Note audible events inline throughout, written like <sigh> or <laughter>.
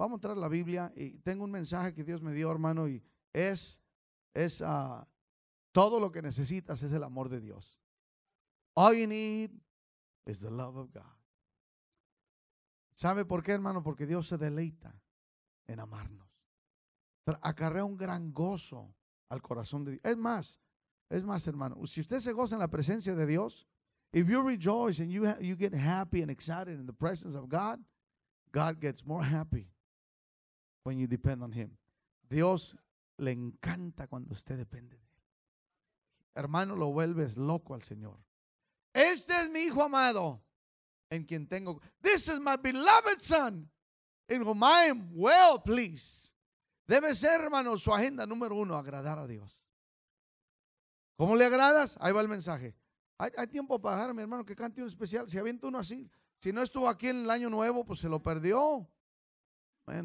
Vamos a entrar a la Biblia y tengo un mensaje que Dios me dio, hermano, y es, es ah, todo lo que necesitas es el amor de Dios. All you need is the love of God. ¿Sabe por qué, hermano? Porque Dios se deleita en amarnos. Acarrea un gran gozo al corazón de Dios. Es más, es más, hermano, si usted se goza en la presencia de Dios, if you rejoice and you, you get happy and excited in the presence of God, God gets more happy when you depend on Him. Dios le encanta cuando usted depende de Él. Hermano, lo vuelves loco al Señor. Este es mi Hijo amado, en quien tengo. This is my beloved Son, in whom I am well pleased. Debe ser, hermano, su agenda número uno, agradar a Dios. ¿Cómo le agradas? Ahí va el mensaje. Hay, tiempo para dejar, mi hermano, que cante un especial. Si avienta uno así, si no estuvo aquí en el año nuevo, pues se lo perdió.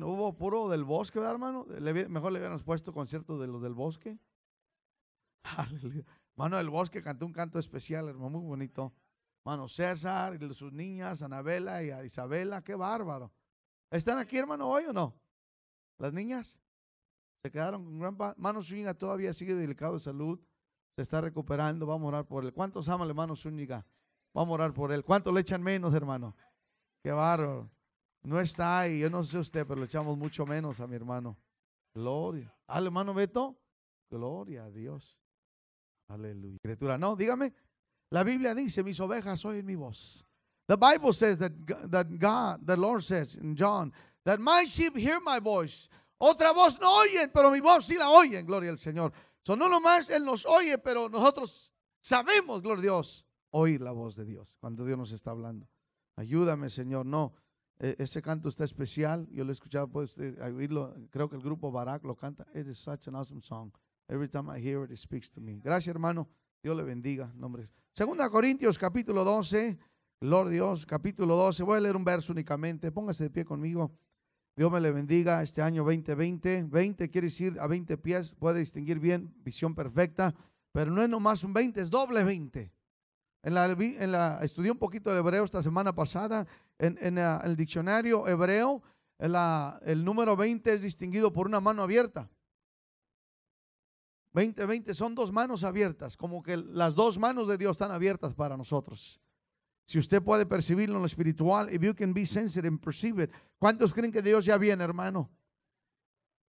Hubo puro del bosque, ¿verdad, hermano? Mejor le hubiéramos puesto concierto de los del bosque. <laughs> Mano del bosque cantó un canto especial, hermano, muy bonito. Mano César y sus niñas, Anabela y Isabela, qué bárbaro. ¿Están aquí, hermano, hoy o no? ¿Las niñas? Se quedaron con gran Mano Zúñiga todavía sigue delicado de salud. Se está recuperando. Vamos a orar por él. ¿Cuántos aman, hermano Zúñiga? Vamos a orar por él. ¿Cuántos le echan menos, hermano? Qué bárbaro. No está ahí. Yo no sé usted, pero le echamos mucho menos a mi hermano. Gloria. Al hermano Beto. Gloria a Dios. Aleluya. Escritura. No, dígame. La Biblia dice, mis ovejas oyen mi voz. The Bible says that, that God, the Lord says in John, that my sheep hear my voice. Otra voz no oyen, pero mi voz sí la oyen, gloria al Señor. So, no nomás Él nos oye, pero nosotros sabemos, gloria a Dios, oír la voz de Dios cuando Dios nos está hablando. Ayúdame, Señor. No, e, ese canto está especial. Yo lo he escuchado, pues, oírlo. Creo que el grupo Barak lo canta. It is such an awesome song. Every time I hear it, it speaks to me. Gracias, hermano. Dios le bendiga. Nombre. Segunda Corintios, capítulo 12. Lord Dios, capítulo 12. Voy a leer un verso únicamente. Póngase de pie conmigo. Dios me le bendiga este año 2020. 20 quiere decir a 20 pies, puede distinguir bien, visión perfecta, pero no es nomás un 20, es doble 20. En la, en estudié un poquito de hebreo esta semana pasada. En, en el diccionario hebreo, el número 20 es distinguido por una mano abierta. 20, 20 son dos manos abiertas, como que las dos manos de Dios están abiertas para nosotros. Si usted puede percibirlo en lo espiritual, if you can be sensitive and perceive ¿cuántos creen que Dios ya viene, hermano?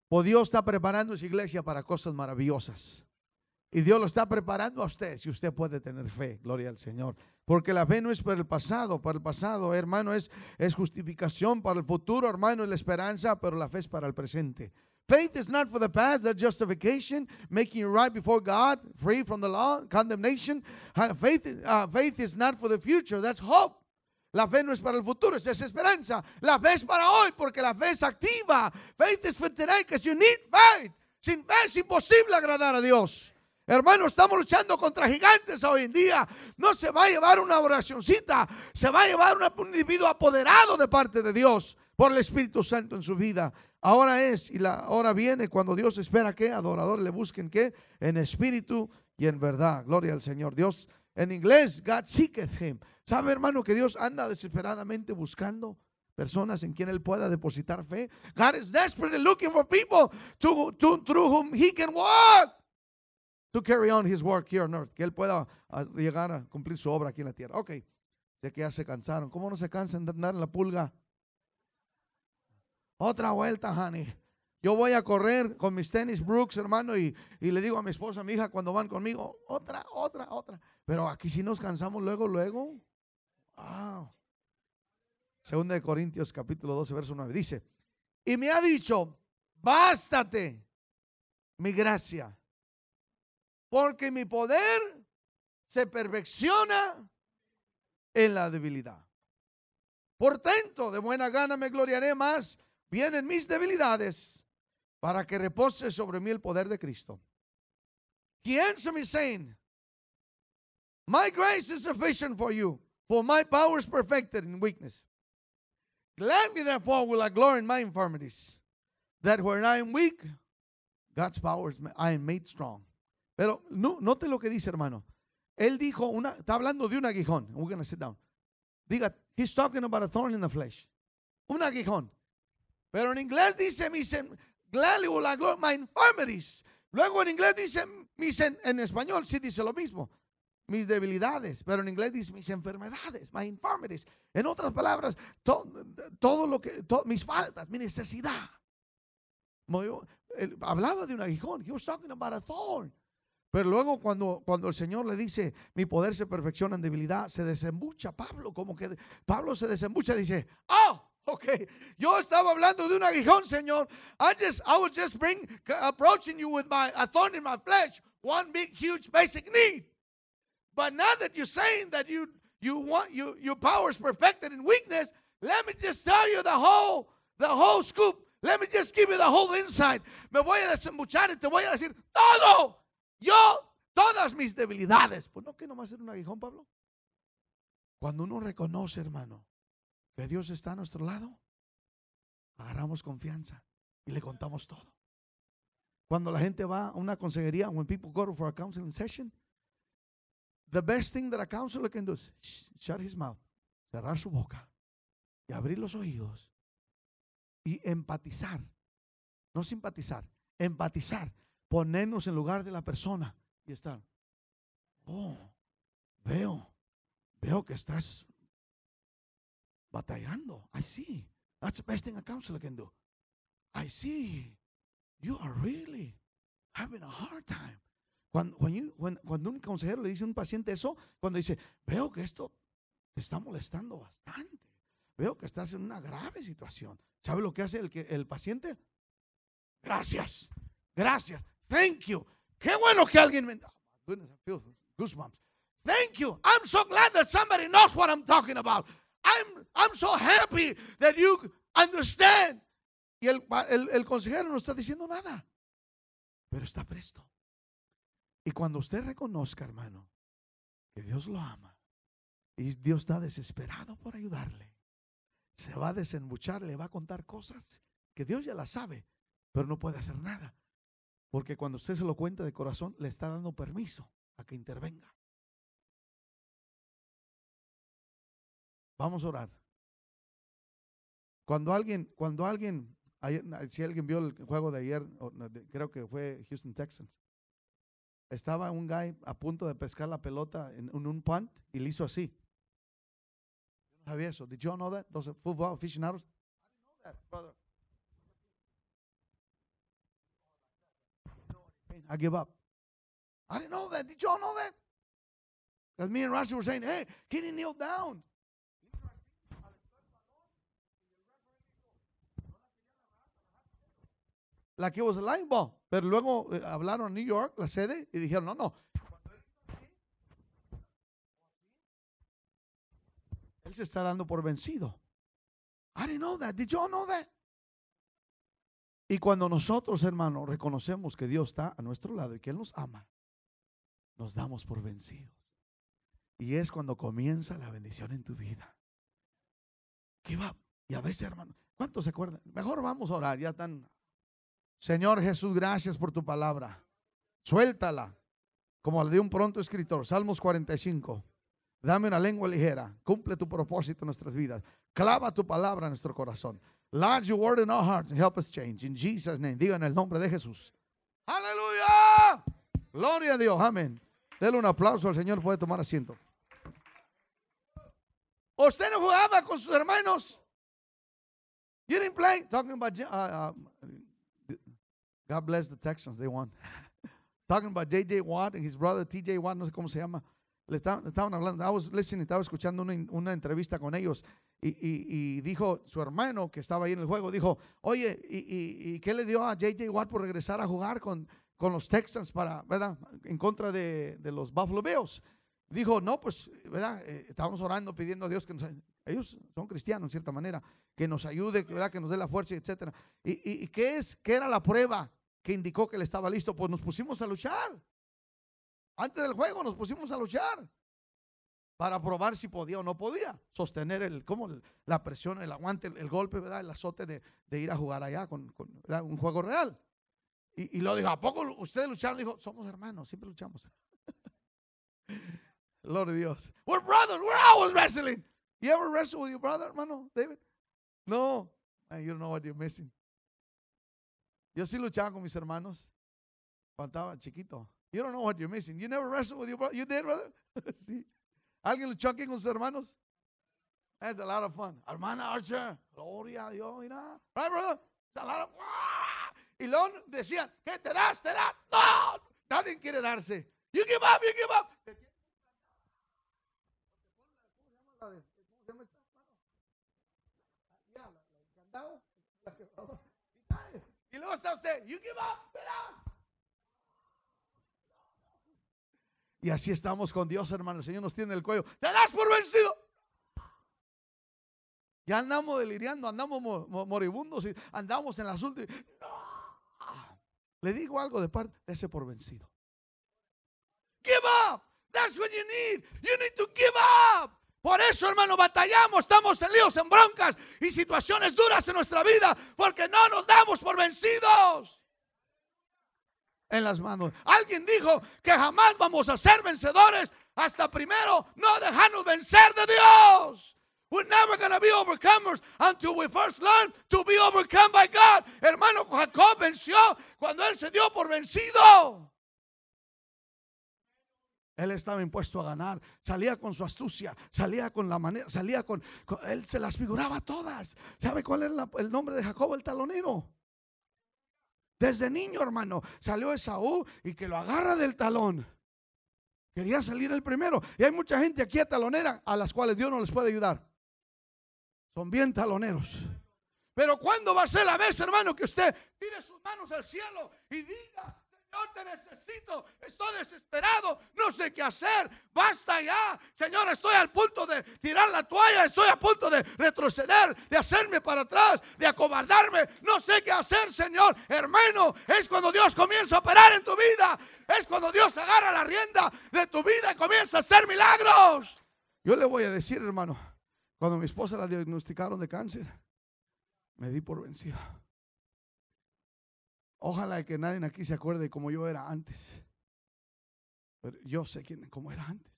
O Dios está preparando su iglesia para cosas maravillosas. Y Dios lo está preparando a usted, si usted puede tener fe, gloria al Señor. Porque la fe no es para el pasado, para el pasado, hermano, es, es justificación para el futuro, hermano, es la esperanza, pero la fe es para el presente. Faith is not for the past, that's justification, making you right before God, free from the law, condemnation. Faith, uh, faith is not for the future, that's hope. La fe no es para el futuro, es esperanza. La fe es para hoy porque la fe es activa. Faith is for today because you need faith. Sin fe es imposible agradar a Dios. Hermano, estamos luchando contra gigantes hoy en día. No se va a llevar una oracioncita, se va a llevar un individuo apoderado de parte de Dios por el Espíritu Santo en su vida. Ahora es y la hora viene cuando Dios espera que adoradores le busquen que en espíritu y en verdad. Gloria al Señor. Dios en inglés, God seeketh him. ¿Sabe, hermano, que Dios anda desesperadamente buscando personas en quien él pueda depositar fe? God is desperately looking for people to, to, through whom he can walk to carry on his work here on earth. Que él pueda ah, llegar a cumplir su obra aquí en la tierra. Ok, de que ya se cansaron. ¿Cómo no se cansan de andar en la pulga? Otra vuelta, honey. Yo voy a correr con mis tenis Brooks, hermano, y, le digo a mi esposa, a mi hija, cuando van conmigo, otra, otra, otra. Pero aquí si nos cansamos luego, luego. Segunda de Corintios capítulo 12, verso 9. Dice, y me ha dicho, bástate mi gracia, porque mi poder se perfecciona en la debilidad. Por tanto, de buena gana me gloriaré más vienen mis debilidades para que repose sobre mí el poder de Cristo. He answered me saying, My grace is sufficient for you, for my power is perfected in weakness. Gladly, therefore, will I glory in my infirmities, that when I am weak, God's power I am made strong. Pero no, note lo que dice, hermano. Él dijo, una, está hablando de un aguijón. We're going to sit down. Diga, he's talking about a thorn in the flesh. Un aguijón. Pero en inglés dice mis gladly will I my infirmities. Luego en inglés dice mis en, español sí dice lo mismo. Mis debilidades, pero en inglés dice mis enfermedades, my infirmities. En otras palabras, to- todo lo que mis faltas, mi necesidad. Hablaba de un aguijón. He was talking about a thorn. Pero luego cuando, cuando el Señor le dice, mi poder se perfecciona en debilidad, se desembucha Pablo, como que Pablo se desembucha dice, oh, ok, yo estaba hablando de un aguijón, Señor. I just, I was just bring, approaching you with my, a thorn in my flesh, one big, huge, basic need. But now that you're saying that you, you want, you, your power is perfected in weakness, let me just tell you the whole, the whole scoop. Let me just give you the whole insight. Me voy a desembuchar y te voy a decir todo. Yo, todas mis debilidades. Pues no que nomás era un aguijón, Pablo. Cuando uno reconoce, hermano, que Dios está a nuestro lado, agarramos confianza y le contamos todo. Cuando la gente va a una consejería, when people go for a counseling session, the best thing that a counselor can do is sh- shut his mouth, cerrar su boca y abrir los oídos y empatizar. No simpatizar, empatizar. Ponernos en lugar de la persona y estar. Oh, veo, veo que estás batallando. I see. That's the best thing a counselor can do. I see. You are really having a hard time. Cuando, when you- when- cuando un consejero le dice a un paciente eso, cuando dice, veo que esto te está molestando bastante. Veo que estás en una grave situación. ¿Sabe lo que hace el, que, el paciente? Gracias. Gracias. Thank you. Qué bueno que alguien me... Oh, goodness, I feel goosebumps. Thank you. I'm so glad that somebody knows what I'm talking about. I'm, I'm so happy that you understand. Y el, el, el consejero no está diciendo nada, pero está presto. Y cuando usted reconozca, hermano, que Dios lo ama y Dios está desesperado por ayudarle, se va a desembuchar, le va a contar cosas que Dios ya las sabe, pero no puede hacer nada. Porque cuando usted se lo cuenta de corazón, le está dando permiso a que intervenga. Vamos a orar. Cuando alguien, cuando alguien, si alguien vio el juego de ayer, creo que fue Houston Texans, estaba un guy a punto de pescar la pelota en, un punt y le hizo así. Yo no sabía eso. Did you know that? Those football aficionados. I didn't know that, brother. I give up. I didn't know that. Did y'all know that? Because me and Rossi were saying, hey, can he kneel down? La que was a line ball. Pero luego eh, hablaron New York, la sede, y dijeron, no, no. Él se está dando por vencido. I didn't know that. Did y'all know that? Y cuando nosotros, hermanos, reconocemos que Dios está a nuestro lado y que Él nos ama, nos damos por vencidos. Y es cuando comienza la bendición en tu vida. ¿Qué va? Y a veces, hermano, ¿cuántos se acuerdan? Mejor vamos a orar, ya están. Señor Jesús, gracias por tu palabra. Suéltala, como la de un pronto escritor. Salmos 45. Dame una lengua ligera. Cumple tu propósito en nuestras vidas. Clava tu palabra en nuestro corazón. Lodge your word in our hearts and help us change. In Jesus' name. Diga en el nombre de Jesús. Aleluya. Gloria a Dios. Amén. Dele un aplauso al Señor. Puede tomar asiento. ¿Usted no jugaba con sus hermanos? You didn't play? Talking about, uh, uh, God bless the Texans. They won. <laughs> Talking about J.J. Watt and his brother T.J. Watt. No sé cómo se llama. Le estaban, estaban hablando. I was listening. Estaba escuchando una, una entrevista con ellos. Y, y- y dijo su hermano que estaba ahí en el juego, dijo, oye, ¿y, y- qué le dio a J.J. Watt por regresar a jugar con, con los Texans para, ¿verdad? En contra de, de los Buffalo Bills. Dijo, no, pues, ¿verdad? Eh, estábamos orando, pidiendo a Dios que nos... Ellos son cristianos, en cierta manera, que nos ayude, ¿verdad? Que nos dé la fuerza, etcétera. ¿Y, y, y qué es? ¿Qué era la prueba que indicó que él estaba listo? Pues nos pusimos a luchar. Antes del juego nos pusimos a luchar para probar si podía o no podía sostener el, como la presión, el aguante, el, golpe, ¿verdad? El azote de, ir a jugar allá con, un juego real. Y, lo dijo, ¿a poco ustedes lucharon? Dijo, somos hermanos, siempre luchamos. <laughs> A Dios. We're brothers, we're always wrestling. You ever wrestle with your brother, hermano David? No. You don't know what you're missing. Yo sí luchaba con mis hermanos cuando estaba chiquito. You don't know what you're missing. You never wrestled with your brother. You did, brother? <laughs> sí. ¿Alguien luchó aquí con sus hermanos? That's a lot of fun. Hermana Archer, gloria a Dios, mira. Right, brother? It's a lot of Y luego decían, ¿qué te das? ¿Te das? No, nadie quiere darse. You give up, you give up. <laughs> Y luego está usted, you give up, te das. Y así estamos con Dios, hermano. El Señor nos tiene el cuello. Te das por vencido. Ya andamos deliriando, andamos moribundos y andamos en las últimas. Le digo algo de parte, ese por vencido. Give up. That's what you need. You need to give up. Por eso, hermano, batallamos, estamos en líos, en broncas y situaciones duras en nuestra vida, porque no nos damos por vencidos. En las manos. Alguien dijo que jamás vamos a ser vencedores hasta primero no dejarnos vencer de Dios. We're never going to be overcomers until we first learn to be overcome by God. Hermano Jacob venció cuando él se dio por vencido. Él estaba impuesto a ganar, salía con su astucia, salía con la manera, salía con, él se las figuraba todas. ¿Sabe cuál es el nombre de Jacob el talonero? Desde niño, hermano, salió Esaú y que lo agarra del talón. Quería salir el primero. Y hay mucha gente aquí a talonera a las cuales Dios no les puede ayudar. Son bien taloneros. Pero ¿cuándo va a ser la vez, hermano, que usted tire sus manos al cielo y diga, Señor, te necesito, estoy desesperado, no sé qué hacer, basta ya. Señor, estoy al punto de tirar la toalla, estoy a punto de retroceder, de hacerme para atrás, de acobardarme, no sé qué hacer, Señor. Hermano, es cuando Dios comienza a operar en tu vida, es cuando Dios agarra la rienda de tu vida y comienza a hacer milagros. Yo le voy a decir, hermano, cuando mi esposa la diagnosticaron de cáncer, me di por vencido. Ojalá que nadie aquí se acuerde como yo era antes. Pero yo sé quién, cómo era antes.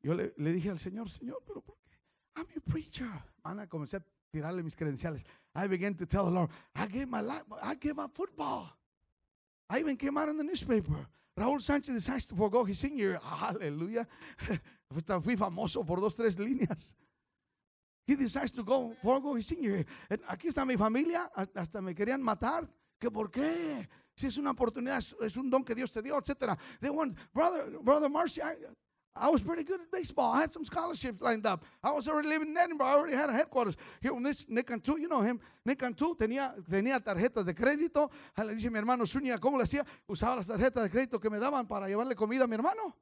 Yo le, dije al Señor, Señor, pero ¿por qué? I'm a preacher. Ana, comencé a tirarle mis credenciales. I began to tell the Lord, I gave my life, I gave my football. I even came out in the newspaper. Raúl Sánchez decides to forego his senior. <laughs> Aleluya. <laughs> Fui famoso por dos, tres líneas. He decides to go, forego his senior. Aquí está mi familia, hasta me querían matar. ¿Que por qué? Si es una oportunidad, es un don que Dios te dio, etcétera. They want, brother, brother Marcy, I, I was pretty good at baseball. I had some scholarships lined up. I was already living in Edinburgh. I already had a headquarters. Here this Nick Cantu, you know him. Nick Cantu tenía, tenía tarjetas de crédito. Ah, le dice mi hermano Zúñiga, ¿cómo le hacía? Usaba las tarjetas de crédito que me daban para llevarle comida a mi hermano.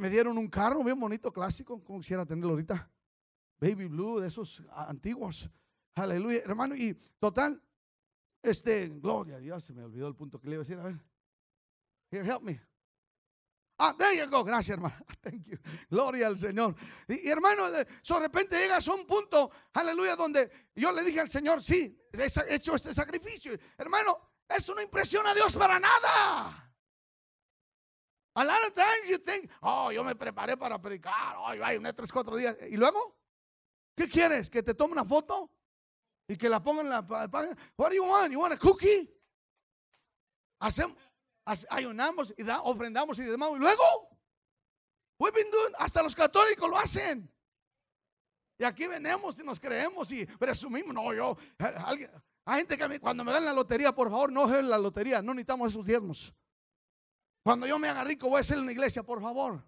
Me dieron un carro bien bonito, clásico, como quisiera tenerlo ahorita baby blue, de esos antiguos. Aleluya, hermano. Y total, este, gloria a Dios, se me olvidó el punto que le iba a decir. A ver, here, help me. Ah, there you go. Gracias, hermano. <laughs> Thank you. Gloria al Señor. Y, hermano, de, repente llegas a un punto, aleluya, donde yo le dije al Señor, sí, he hecho este sacrificio. Hermano, eso no impresiona a Dios para nada. A lot of times you think, oh, yo me preparé para predicar, oh, hay unos tres, cuatro días. ¿Y luego? ¿Qué quieres? ¿Que te tome una foto? Y que la pongan en la página. What do you want? You want a cookie? Hacemos, ayunamos y da, ofrendamos y demás. Y luego, we've been doing, hasta los católicos lo hacen. Y aquí venimos y nos creemos y presumimos. No, yo, alguien, hay gente que cuando me dan la lotería, por favor, no es la lotería, no necesitamos esos diezmos. Cuando yo me haga rico, voy a hacer una iglesia, por favor.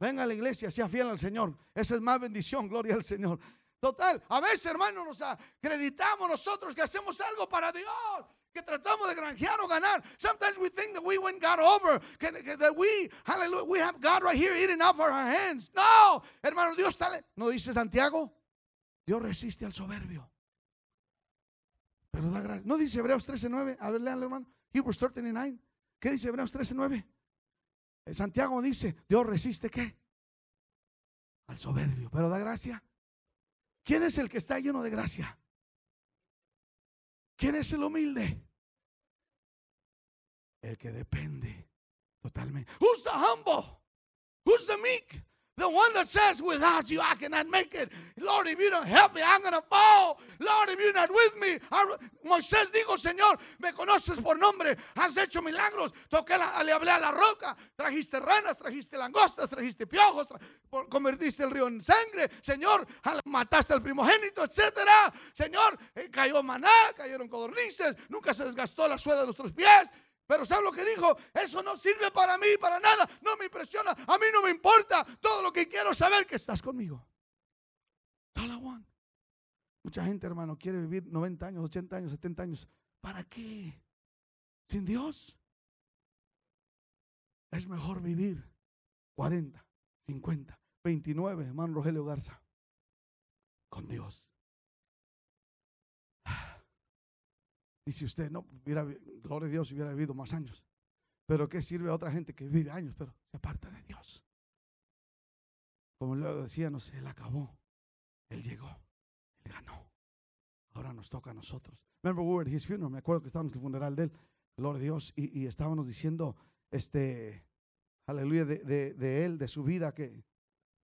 Venga a la iglesia, sea fiel al Señor. Esa es más bendición, gloria al Señor. Total, a veces, hermanos, nos acreditamos nosotros que hacemos algo para Dios, que tratamos de granjear o ganar. Sometimes we think that we win God over, that we, hallelujah, we have God right here eating off our hands. No, hermano, Dios está, no dice Santiago, Dios resiste al soberbio. Pero da gracia. No dice Hebreos 13:9. A ver, leanlo, hermano. Hebrews 13:9. ¿Qué dice Hebreos 13:9? Santiago dice, Dios resiste qué? Al soberbio, pero da gracia. ¿Quién es el que está lleno de gracia? ¿Quién es el humilde? El que depende totalmente. Who's the humble? Who's the meek? The one that says, without you, I cannot make it. Lord, if you don't help me, I'm going to fall. Lord, if you're not with me. Moisés dijo, Señor, me conoces por nombre. Has hecho milagros. Toqué la- le hablé a la roca. Trajiste ranas, trajiste langostas, trajiste piojos. convertiste el río en sangre. Señor, mataste al primogénito, etcétera. Señor, eh, cayó maná, cayeron codornices. Nunca se desgastó la suela de nuestros pies. Pero ¿saben lo que dijo? Eso no sirve para mí, para nada. No me impresiona. A mí no me importa. Todo lo que quiero saber que estás conmigo. Want. Mucha gente, hermano, quiere vivir 90 años, 80 años, 70 años. ¿Para qué? Sin Dios. Es mejor vivir 40, 50, 29, hermano Rogelio Garza. Con Dios. Dice usted, no, hubiera, gloria a Dios, hubiera vivido más años. Pero ¿qué sirve a otra gente que vive años, pero se aparta de Dios? Como luego decíamos, Él acabó, Él llegó, Él ganó. Ahora nos toca a nosotros. Remember, we were at his funeral. Me acuerdo que estábamos en el funeral de Él, gloria a Dios, y, y estábamos diciendo, este, aleluya, de, de- Él, de su vida, que,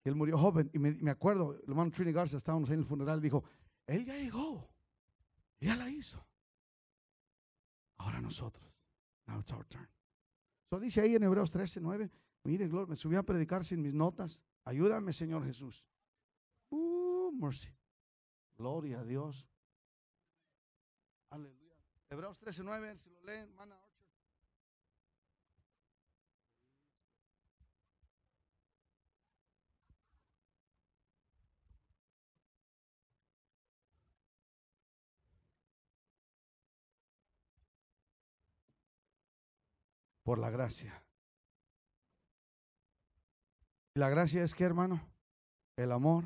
que Él murió joven. Y me, me acuerdo, el hermano Trini Garza, estábamos en el funeral, dijo, Él ya llegó, ya la hizo. Ahora nosotros. Now it's our turn. So dice ahí en Hebreos 13, 9. Mire, Gloria, me subí a predicar sin mis notas. Ayúdame, Señor Jesús. Uh, mercy. Gloria a Dios. Aleluya. Hebreos 13, 9. Si lo leen, hermana Por la gracia. Y la gracia es que, hermano, el amor,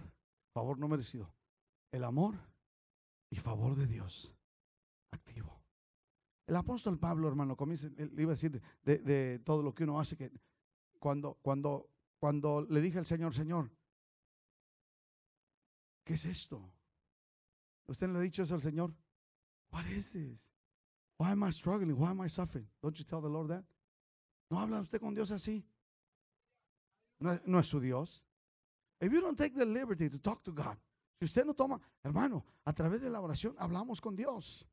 favor no merecido. El amor y favor de Dios activo. El apóstol Pablo, hermano, comienza, iba a decir de, de todo lo que uno hace, que cuando, cuando, cuando le dije al Señor, Señor, ¿qué es esto? ¿Usted le ha dicho eso al Señor? What is this? Why am I struggling? Why am I suffering? Don't you tell the Lord that? ¿No habla usted con Dios así? No, es- su Dios. If you don't take the liberty to talk to God, si usted no toma, hermano, a través de la oración hablamos con Dios.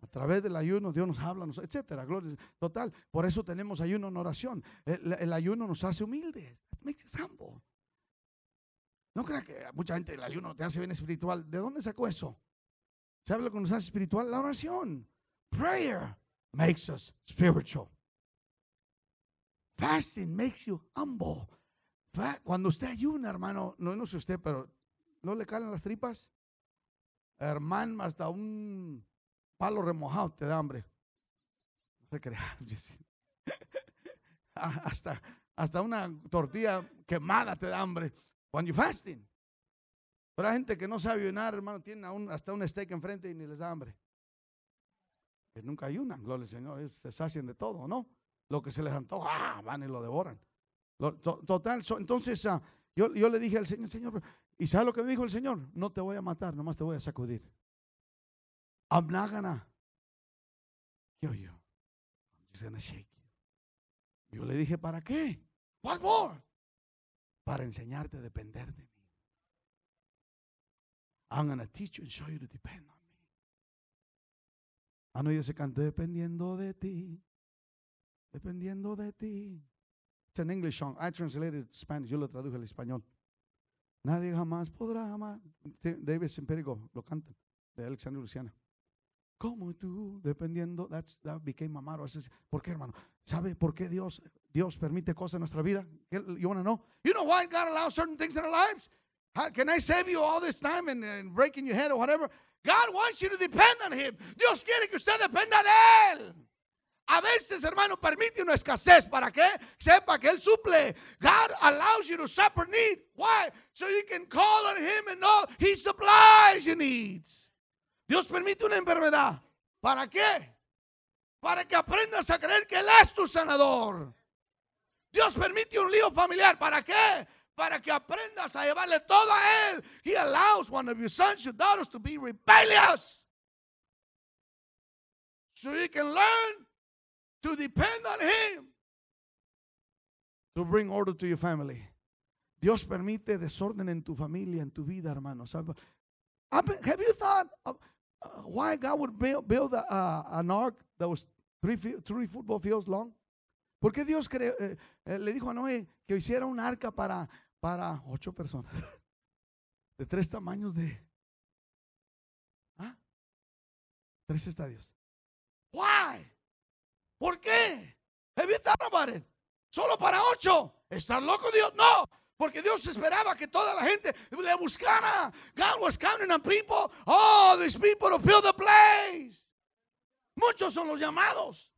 A través del ayuno Dios nos habla, nos- etcétera. Gloria. Total, por eso tenemos ayuno en oración. El, ayuno nos hace humildes. Makes us humble. No crea que mucha gente el ayuno te hace bien espiritual. ¿De dónde sacó eso? ¿Sabe lo que nos hace espiritual? La oración. Prayer makes us spiritual. Fasting makes you humble. Cuando usted ayuna, hermano, no, no sé usted, pero ¿no le caen las tripas? Hermano, hasta un palo remojado te da hambre. No se crea. <laughs> <laughs> Hasta, hasta una tortilla quemada te da hambre. When you fasting. Pero hay gente que no sabe ayunar, hermano, tiene hasta un steak enfrente y ni les da hambre. Que nunca ayunan, gloria al Señor. Ellos se sacian de todo, ¿no? Lo que se les antoja, ah, van y lo devoran. Lo- to- total, so- entonces ah, yo, yo le dije al Señor, Señor, ¿y sabe lo que me dijo el Señor? No te voy a matar, nomás te voy a sacudir. Gonna shake you. Yo le dije, ¿para qué? What more? Para enseñarte a depender de mí. I'm gonna teach you and show you to depend on me. ¿Han oído ese canto? Dependiendo de ti. Dependiendo de ti. It's an English song. I translated it to Spanish. Yo lo traduje al español. Nadie jamás podrá amar. David Semperigo lo canta. De Alexander Luciana. Como tú, dependiendo. That's, that became my ¿Por qué, hermano? ¿Sabe por qué Dios, Dios permite cosas en nuestra vida? ¿Qué- You want to know? You know why God allows certain things in our lives? How, can I save you all this time and, and breaking your head or whatever? God wants you to depend on Him. Dios quiere que usted dependa de Él. A veces, hermano, permite una escasez. ¿Para qué? Sepa que Él suple. God allows you to suffer need. Why? So you can call on Him and know He supplies your needs. Dios permite una enfermedad. ¿Para qué? Para que aprendas a creer que Él es tu sanador. Dios permite un lío familiar. ¿Para qué? Para que aprendas a llevarle todo a Él. He allows one of your sons, your daughters to be rebellious. So you can learn to depend on Him to bring order to your family. Dios permite desorden en tu familia, en tu vida, hermano. Have you thought uh, why God would build, a- a- an ark that was three, three football fields long? ¿Por qué Dios eh, eh, le dijo a Noé que hiciera un arca para, para ocho personas? De tres tamaños de... ¿Ah? Tres estadios. Why? ¿Por qué? Solo para ocho. ¿Estás loco Dios? No. Porque Dios esperaba que toda la gente le buscara. God was counting on people. Oh, these people to build the place. Muchos son los llamados.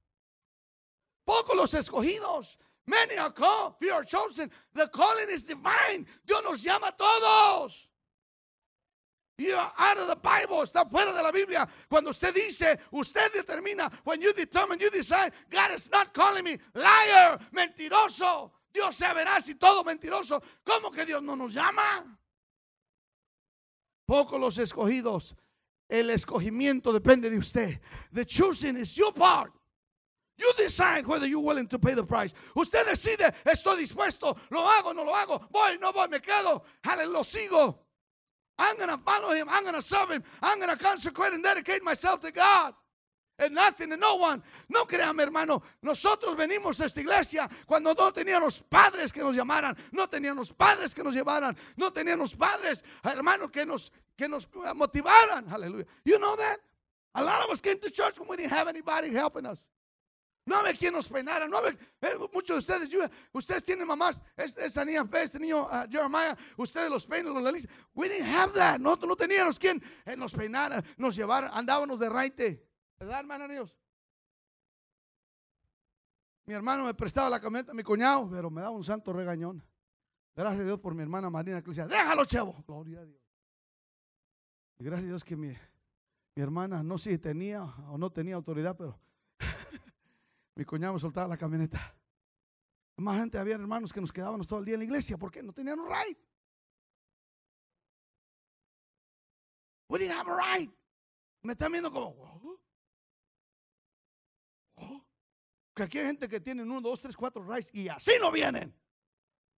Pocos los escogidos. Many are called, few are chosen. The calling is divine. Dios nos llama a todos. You are out of the Bible, está fuera de la Biblia. Cuando usted dice, usted determina, when you determine, you decide, God is not calling me liar, mentiroso. Dios sea veraz y todo mentiroso. ¿Cómo que Dios no nos llama? Pocos los escogidos. El escogimiento depende de usted. The choosing is your part. You decide whether you're willing to pay the price. Usted decide, estoy dispuesto, lo hago, no lo hago, voy, no voy, me quedo, lo sigo. I'm going to follow him. I'm going to serve him. I'm going to consecrate and dedicate myself to God. And nothing and no one. No créame, hermano. Nosotros venimos a esta iglesia cuando no teníamos padres que nos llamaran, no teníamos padres que nos llevaran, no teníamos padres, hermanos, que nos, que nos motivaran. Hallelujah. You know that? A lot of us came to church when we didn't have anybody helping us. No había quien nos peinara, no había, eh, muchos de ustedes, ustedes tienen mamás, es- esa niña fe, este niño ah, Jeremiah, ustedes los peinan, los alistan. We didn't have that, no, no teníamos quien eh, nos peinara, nos llevara, andábamos de raite. ¿Verdad, hermana Dios? Mi hermano me prestaba la camioneta mi cuñado, pero me daba un santo regañón. Gracias a Dios por mi hermana Marina que decía, déjalo, chavo. Gloria a Dios. Gracias a Dios que mi, mi hermana, no sé si tenía o no tenía autoridad, pero mi cuñado soltaba la camioneta. Más gente había hermanos que nos quedábamos todo el día en la iglesia porque no tenían un right. We didn't have a right. Me están viendo como, que aquí hay gente que tiene uno, dos, tres, cuatro rights y así no vienen.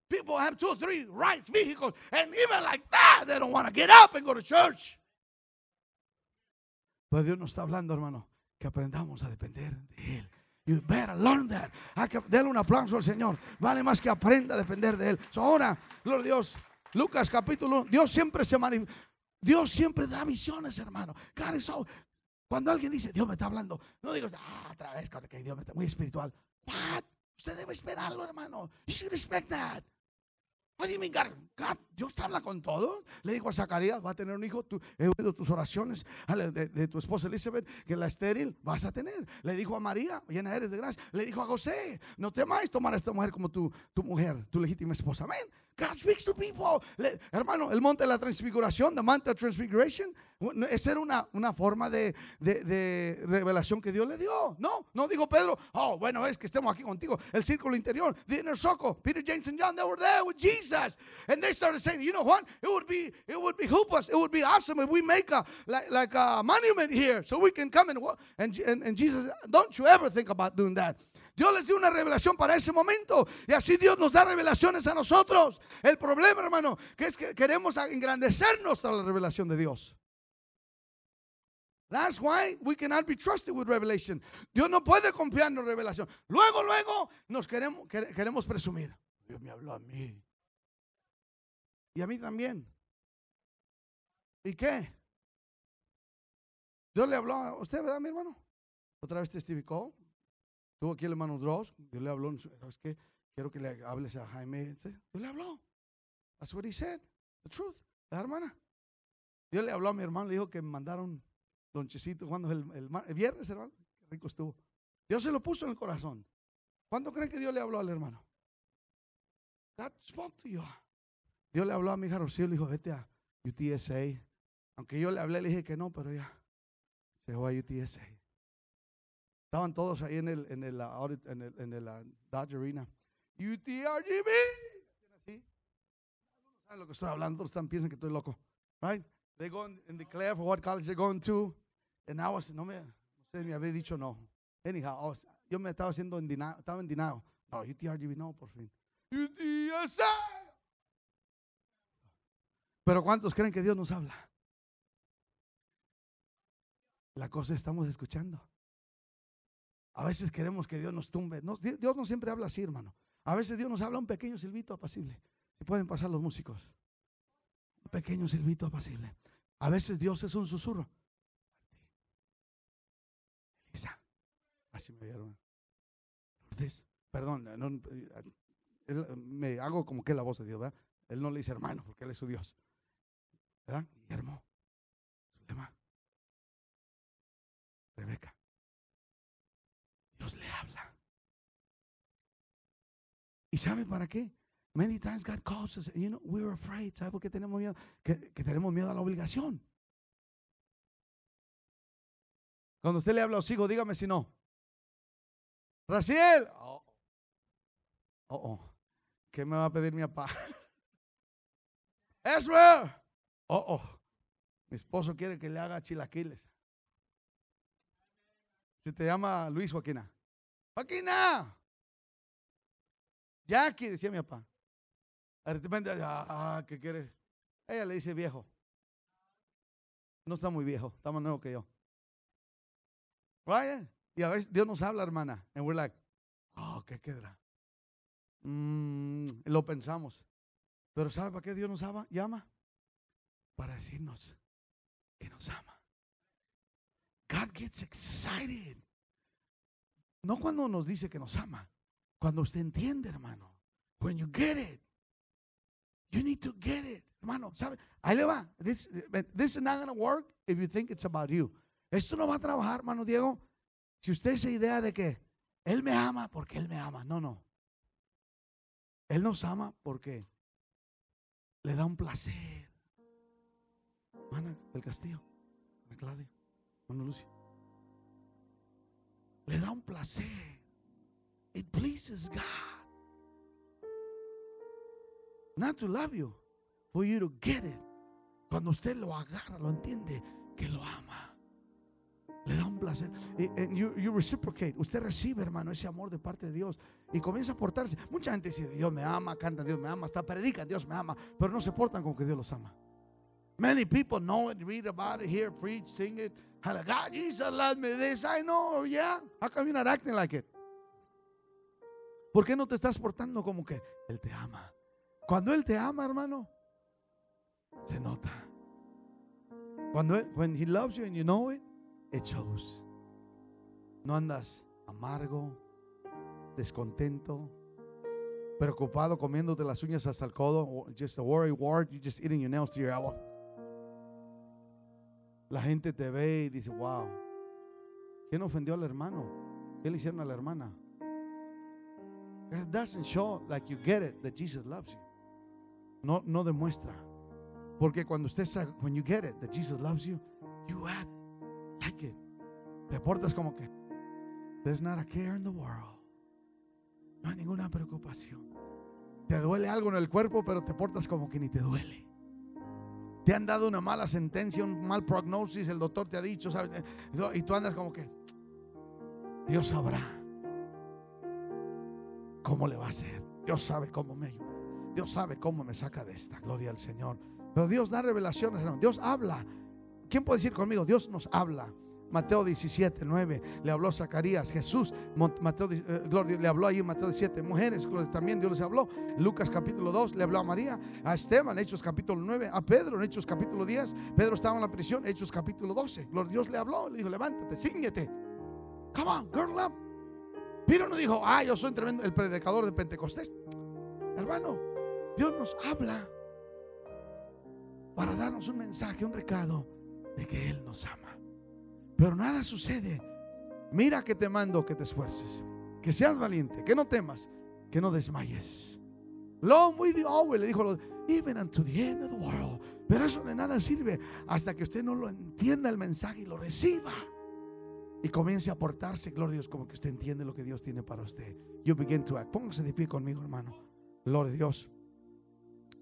People have two three rights, vehicles, and even like that, they don't want to get up and go to church. Pero Dios nos está hablando, hermano, que aprendamos a depender de Él. You better learn that. Hay que darle un aplauso al Señor. Vale más que aprenda a depender de Él. So, ahora, gloria a Dios. Lucas capítulo, Dios siempre se manifiesta. Dios siempre da visiones, hermano. Cuando alguien dice, Dios me está hablando, no digas, ah, otra vez, que Dios me está muy espiritual. What? Usted debe esperarlo, hermano. You should expect that. What do you Dios habla con todos. Le dijo a Zacarías, va a tener un hijo. Tú, he oído tus oraciones de tu esposa Elizabeth, que la estéril vas a tener. Le dijo a María, llena eres de gracia. Le dijo a José, no temáis tomar a esta mujer como tu, tu mujer, tu legítima esposa. Amén. God speaks to people. Le- hermano, el monte de la transfiguración, the Mount of Transfiguration, esa era una, una forma de, de- revelación que Dios le dio. No, no dijo Pedro, oh, bueno, es que estemos aquí contigo. El círculo interior, the inner circle, Peter, James, and John, they were there with Jesus. And they started saying, you know what? It would be, it would behoove us, it would be awesome if we make a, like, like a monument here so we can come and, and, and, and Jesus, don't you ever think about doing that. Dios les dio una revelación para ese momento y así Dios nos da revelaciones a nosotros. El problema, hermano, que es que queremos engrandecernos tras la revelación de Dios. That's why we cannot be trusted with revelation. Dios no puede confiarnos en revelación. Luego, luego nos queremos, quere- queremos presumir. Dios me habló a mí. Y a mí también. ¿Y qué? Dios le habló a usted, ¿verdad, mi hermano? Otra vez testificó. Tuvo aquí el hermano Dross. Dios le habló. ¿Sabes qué? Quiero que le hables a Jaime. Dios le habló. That's what he said. The truth. La hermana. Dios le habló a mi hermano. Le dijo que me mandaron lonchecito. cuando el, el, viernes, hermano? Qué rico estuvo. Dios se lo puso en el corazón. ¿Cuánto creen que Dios le habló al hermano? God spoke to you. Dios le habló a mi hija Rocío. Le dijo, vete a UTSA. Aunque yo le hablé, le dije que no, pero ella se fue a UTSA. Estaban todos ahí en el, en el, en el, en el uh, Dodge Arena. UTRGB. ¿Saben lo que estoy hablando? Están, piensan que estoy loco. Right? They go and, declare for what college they're going to. And I was, no me, ustedes me habían dicho no. Anyhow, yo me estaba haciendo en denial, estaba en denial. No, UTRGB no, por fin. UTSA. Pero ¿cuántos creen que Dios nos habla? La cosa estamos escuchando. A veces queremos que Dios nos tumbe. Dios no siempre habla así, hermano. A veces Dios nos habla un pequeño silbito apacible. Si pueden pasar los músicos. Un pequeño silbito apacible. A veces Dios es un susurro. Elisa. Así me vieron. Perdón, me hago como que la voz de Dios, ¿verdad? Él no le dice hermano porque Él es su Dios. ¿Verdad? Guillermo. Rebeca. Dios le habla. ¿Y sabe para qué? Many times God calls us, you know, we're afraid. ¿Sabe por qué tenemos miedo? Que, tenemos miedo a la obligación. Cuando usted le habla a los dígame si no. Raciel. Oh, oh, oh. ¿Qué me va a pedir mi papá? <laughs> Ezra. Oh, oh. Mi esposo quiere que le haga chilaquiles. Si te llama Luis Joaquina. Joaquina. Jackie, decía mi papá. De repente, ah, ¿qué quiere? Ella le dice viejo. No está muy viejo, está más nuevo que yo. Right? Y a veces Dios nos habla, hermana. And we're like, oh, ¿qué quedará? Mm, lo pensamos. Pero ¿sabe para qué Dios nos ama, llama? Para decirnos que nos ama. God gets excited. No cuando nos dice que nos ama, cuando usted entiende, hermano. When you get it, you need to get it, hermano. ¿Sabe? Ahí le va. This, is not going to work if you think it's about you. Esto no va a trabajar, hermano Diego. Si usted esa idea de que Él me ama porque Él me ama. No, no. Él nos ama porque le da un placer. Ana del Castillo, Lucio. Le da un placer. It pleases God. Not to love you, for you to get it. Cuando usted lo agarra, lo entiende, que lo ama. Le da un placer. And you, you reciprocate. Usted recibe, hermano, ese amor de parte de Dios. Y comienza a portarse. Mucha gente dice, Dios me ama, canta, Dios me ama, hasta predica, Dios me ama. Pero no se portan como que Dios los ama. Many people know it, read about it, hear, preach, sing it. God, Jesus loves me this. I know, yeah. How come you're not acting like it? ¿Por qué no te estás portando como que Él te ama? Cuando Él te ama, hermano, se nota. Cuando él, when He loves you and you know it, it shows. No andas amargo, descontento, preocupado, comiéndote las uñas hasta el codo, just a worry ward, you're just eating your nails to your elbow. La gente te ve y dice, wow, ¿quién ofendió al hermano? ¿Qué le hicieron a la hermana? It doesn't show like you get it that Jesus loves you. No, no demuestra. Porque cuando usted sabe, when you get it that Jesus loves you, you act like it. Te portas como que there's not a care in the world. No hay ninguna preocupación. Te duele algo en el cuerpo, pero te portas como que ni te duele. Te han dado una mala sentencia, un mal prognosis, el doctor te ha dicho, ¿sabes? Y tú andas como que Dios sabrá cómo le va a hacer. Dios sabe cómo me. Dios sabe cómo me saca de esta. Gloria al Señor. Pero Dios da revelaciones. Dios habla. ¿Quién puede decir conmigo? Dios nos habla. Mateo 17, 9, le habló Zacarías, Jesús, Mateo, eh, le habló ahí Mateo 17, mujeres, también Dios les habló. Lucas capítulo 2 le habló a María, a Esteban, Hechos capítulo 9, a Pedro en Hechos capítulo 10, Pedro estaba en la prisión, Hechos capítulo 12, Dios le habló, le dijo, levántate, ciñete, come on, girl up, pero no dijo, ah, yo soy tremendo, el predicador de Pentecostés. Hermano, Dios nos habla para darnos un mensaje, un recado de que Él nos ama. Pero nada sucede. Mira que te mando que te esfuerces, que seas valiente, que no temas, que no desmayes. Long with you always, le dijo, even unto the end of the world. Pero eso de nada sirve hasta que usted no lo entienda el mensaje y lo reciba y comience a portarse, gloria a Dios, como que usted entiende lo que Dios tiene para usted. You begin to act. Póngase de pie conmigo, hermano. Gloria a Dios.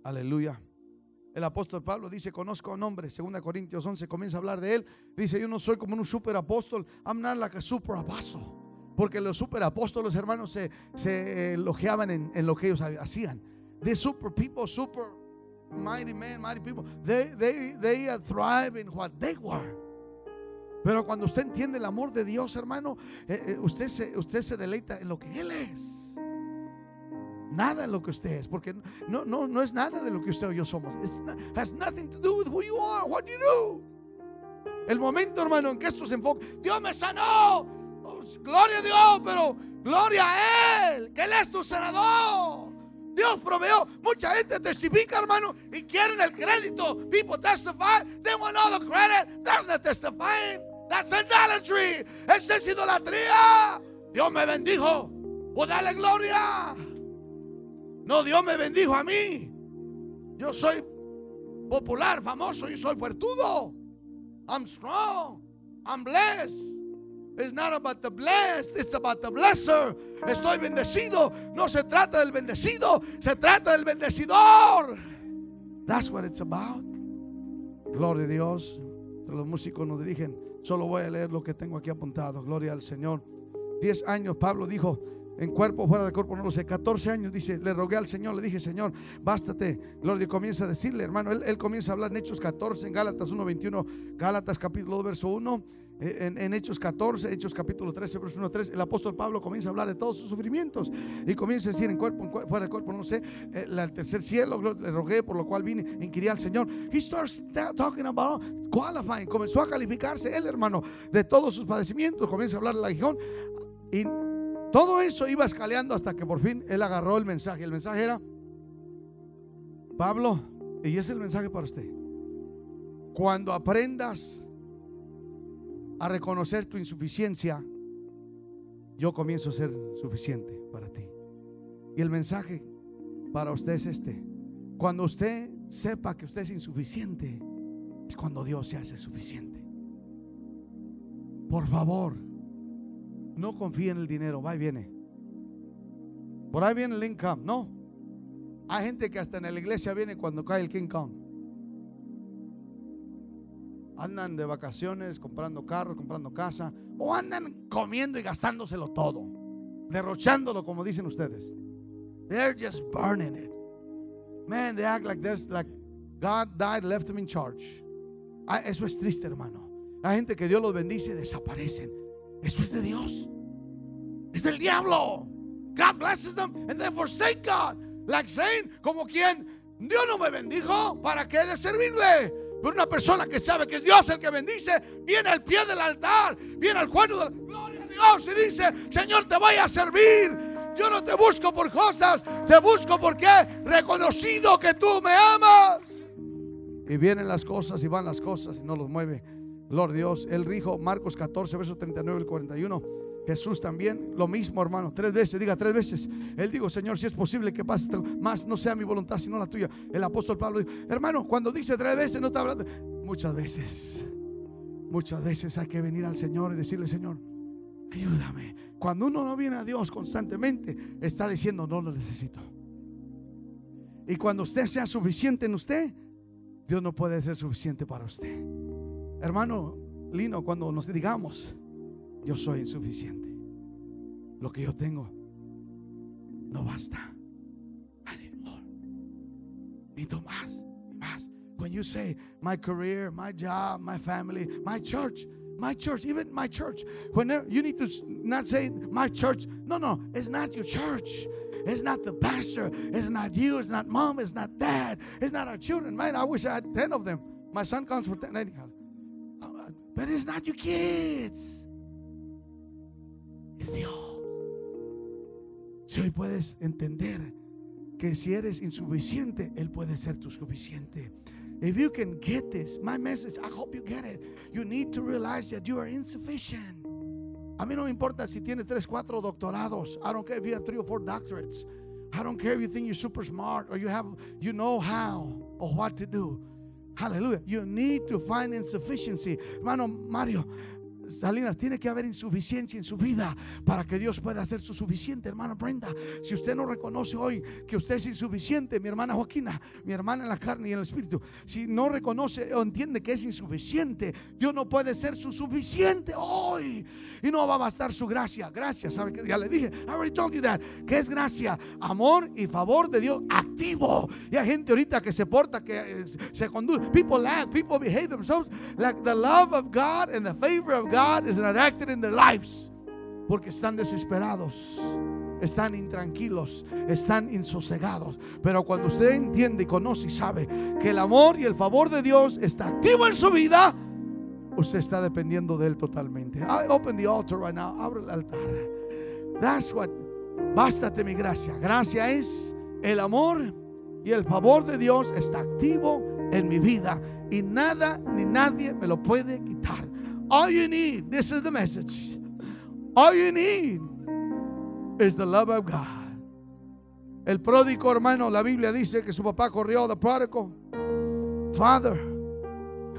Aleluya. El apóstol Pablo dice, conozco a un hombre, 2 Corintios 11, comienza a hablar de él. Dice, yo no soy como un super apóstol, I'm not like a super apostle. Porque los super apóstoles, hermanos, se, se elogiaban en, en, lo que ellos hacían. De super people, super mighty men, mighty people, they, they, they thrive in what they were. Pero cuando usted entiende el amor de Dios, hermano, eh, eh, usted, se, usted se deleita en lo que Él es. Nada en lo que usted es, porque no, no, no es nada de lo que usted o yo somos. It has nothing to do with who you are, what you do. El momento, hermano, en que esto se enfoca, Dios me sanó. Oh, gloria a Dios, pero gloria a Él, que Él es tu sanador. Dios proveó. Mucha gente testifica, hermano, y quieren el crédito. People testify, they want all the credit. That's not testifying. That's idolatry. Esa es idolatría. Dios me bendijo. O dale gloria. No, Dios me bendijo a mí. Yo soy popular, famoso y soy fuertudo. I'm strong. I'm blessed. It's not about the blessed, it's about the blesser. Estoy bendecido. No se trata del bendecido, se trata del bendecidor. That's what it's about. Gloria a Dios. Los músicos nos dirigen. Solo voy a leer lo que tengo aquí apuntado. Gloria al Señor. Diez años, Pablo dijo, en cuerpo, fuera de cuerpo, no lo sé. 14 años, dice, le rogué al Señor, le dije, Señor, bástate. Gloria, comienza a decirle, hermano, él, él comienza a hablar en Hechos 14, en Gálatas 1, 21, Gálatas capítulo 2, verso 1. En, en, Hechos 14, Hechos capítulo 13, verso 1, 3, el apóstol Pablo comienza a hablar de todos sus sufrimientos y comienza a decir en cuerpo, en fuera de cuerpo, no sé, el tercer cielo, le rogué, por lo cual vine, inquirí al Señor. He starts talking about qualifying, comenzó a calificarse él, hermano, de todos sus padecimientos, comienza a hablar del aguijón y todo eso iba escaleando hasta que por fin él agarró el mensaje. El mensaje era, Pablo, y es el mensaje para usted, cuando aprendas a reconocer tu insuficiencia, yo comienzo a ser suficiente para ti. Y el mensaje para usted es este. Cuando usted sepa que usted es insuficiente, es cuando Dios se hace suficiente. Por favor, no confíe en el dinero, va y viene. Por ahí viene el income, no. Hay gente que hasta en la iglesia viene cuando cae el King Kong. Andan de vacaciones, comprando carros, comprando casa, o andan comiendo y gastándoselo todo, derrochándolo como dicen ustedes. They're just burning it. Man, they act like there's like God died, left them in charge. Ah, eso es triste, hermano. Hay gente que Dios los bendice y desaparecen. Eso es de Dios. Es del diablo. God blesses them and they forsake God. Like saying, como quien Dios no me bendijo, ¿para qué de servirle? Pero una persona que sabe que es Dios el que bendice, viene al pie del altar, viene al cuerno de la gloria a Dios y dice, Señor, te voy a servir. Yo no te busco por cosas, te busco porque he reconocido que tú me amas. Y vienen las cosas y van las cosas y no los mueve. Lord Dios, Él dijo, Marcos 14, verso 39 y 41. Jesús también, lo mismo, hermano. Tres veces, diga tres veces. Él dijo, Señor, si es posible que pase más, no sea mi voluntad, sino la tuya. El apóstol Pablo dijo, hermano, cuando dice tres veces, no está hablando. Muchas veces, muchas veces hay que venir al Señor y decirle, Señor, ayúdame. Cuando uno no viene a Dios constantemente, está diciendo, no lo necesito. Y cuando usted sea suficiente en usted, Dios no puede ser suficiente para usted. Hermano Lino, cuando nos digamos, yo soy insuficiente. Lo que yo tengo no basta. Need more. Más, más. When you say my career, my job, my family, my church, my church, even my church, whenever you need to not say my church. No, no, it's not your church. It's not the pastor. It's not you. It's not mom. It's not dad. It's not our children. Man, I wish I had 10 of them. My son comes for 10. Anyhow. Uh, uh, but it's not your kids. Es Dios. Si hoy puedes entender que si eres insuficiente, Él puede ser tu suficiente. If you can get this, my message, I hope you get it. You need to realize that you are insufficient. A mí no me importa si tiene tres, cuatro doctorados. I don't care if you have three or four doctorates. I don't care if you think you're super smart or you have, you know how or what to do. Hallelujah. You need to find insufficiency. Hermano Mario, Salinas, tiene que haber insuficiencia en su vida para que Dios pueda hacer su suficiente, hermana Brenda. Si usted no reconoce hoy que usted es insuficiente, mi hermana Joaquina, mi hermana en la carne y en el espíritu, si no reconoce o entiende que es insuficiente, Dios no puede ser su suficiente hoy. Y no va a bastar su gracia. Gracia, ¿sabe que Ya le dije, I already told you that. ¿Qué es gracia? Amor y favor de Dios activo. Y hay gente ahorita que se porta, que eh, se conduce. People lack, people behave themselves like the love of God and the favor of God is not acted in their lives. Porque están desesperados, están intranquilos, están insosegados. Pero cuando usted entiende y conoce y sabe que el amor y el favor de Dios está activo en su vida, usted está dependiendo de Él totalmente. I open the altar right now. Abre el altar. That's what. Bástate mi gracia. Gracia es el amor y el favor de Dios está activo en mi vida y nada ni nadie me lo puede quitar. All you need, this is the message. All you need is the love of God. El pródigo hermano, la Biblia dice que su papá corrió, the prodigal father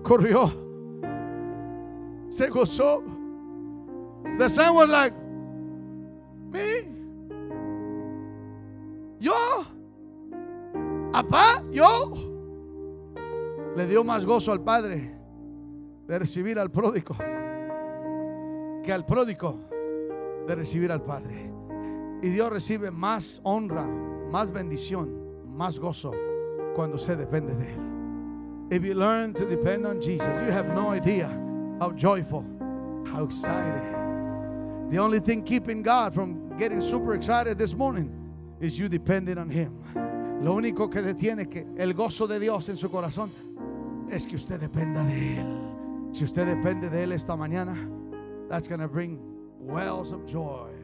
corrió, se gozó. The son was like, me, yo, papá, yo. Le dio más gozo al padre de recibir al pródigo que al pródigo de recibir al padre. Y Dios recibe más honra, más bendición, más gozo cuando se depende de él. If you learn to depend on Jesus, you have no idea how joyful, how excited. The only thing keeping God from getting super excited this morning is you depending on Him. Lo único que detiene que el gozo de Dios en su corazón es que usted dependa de Él. Si usted depende de Él esta mañana, that's going to bring wells of joy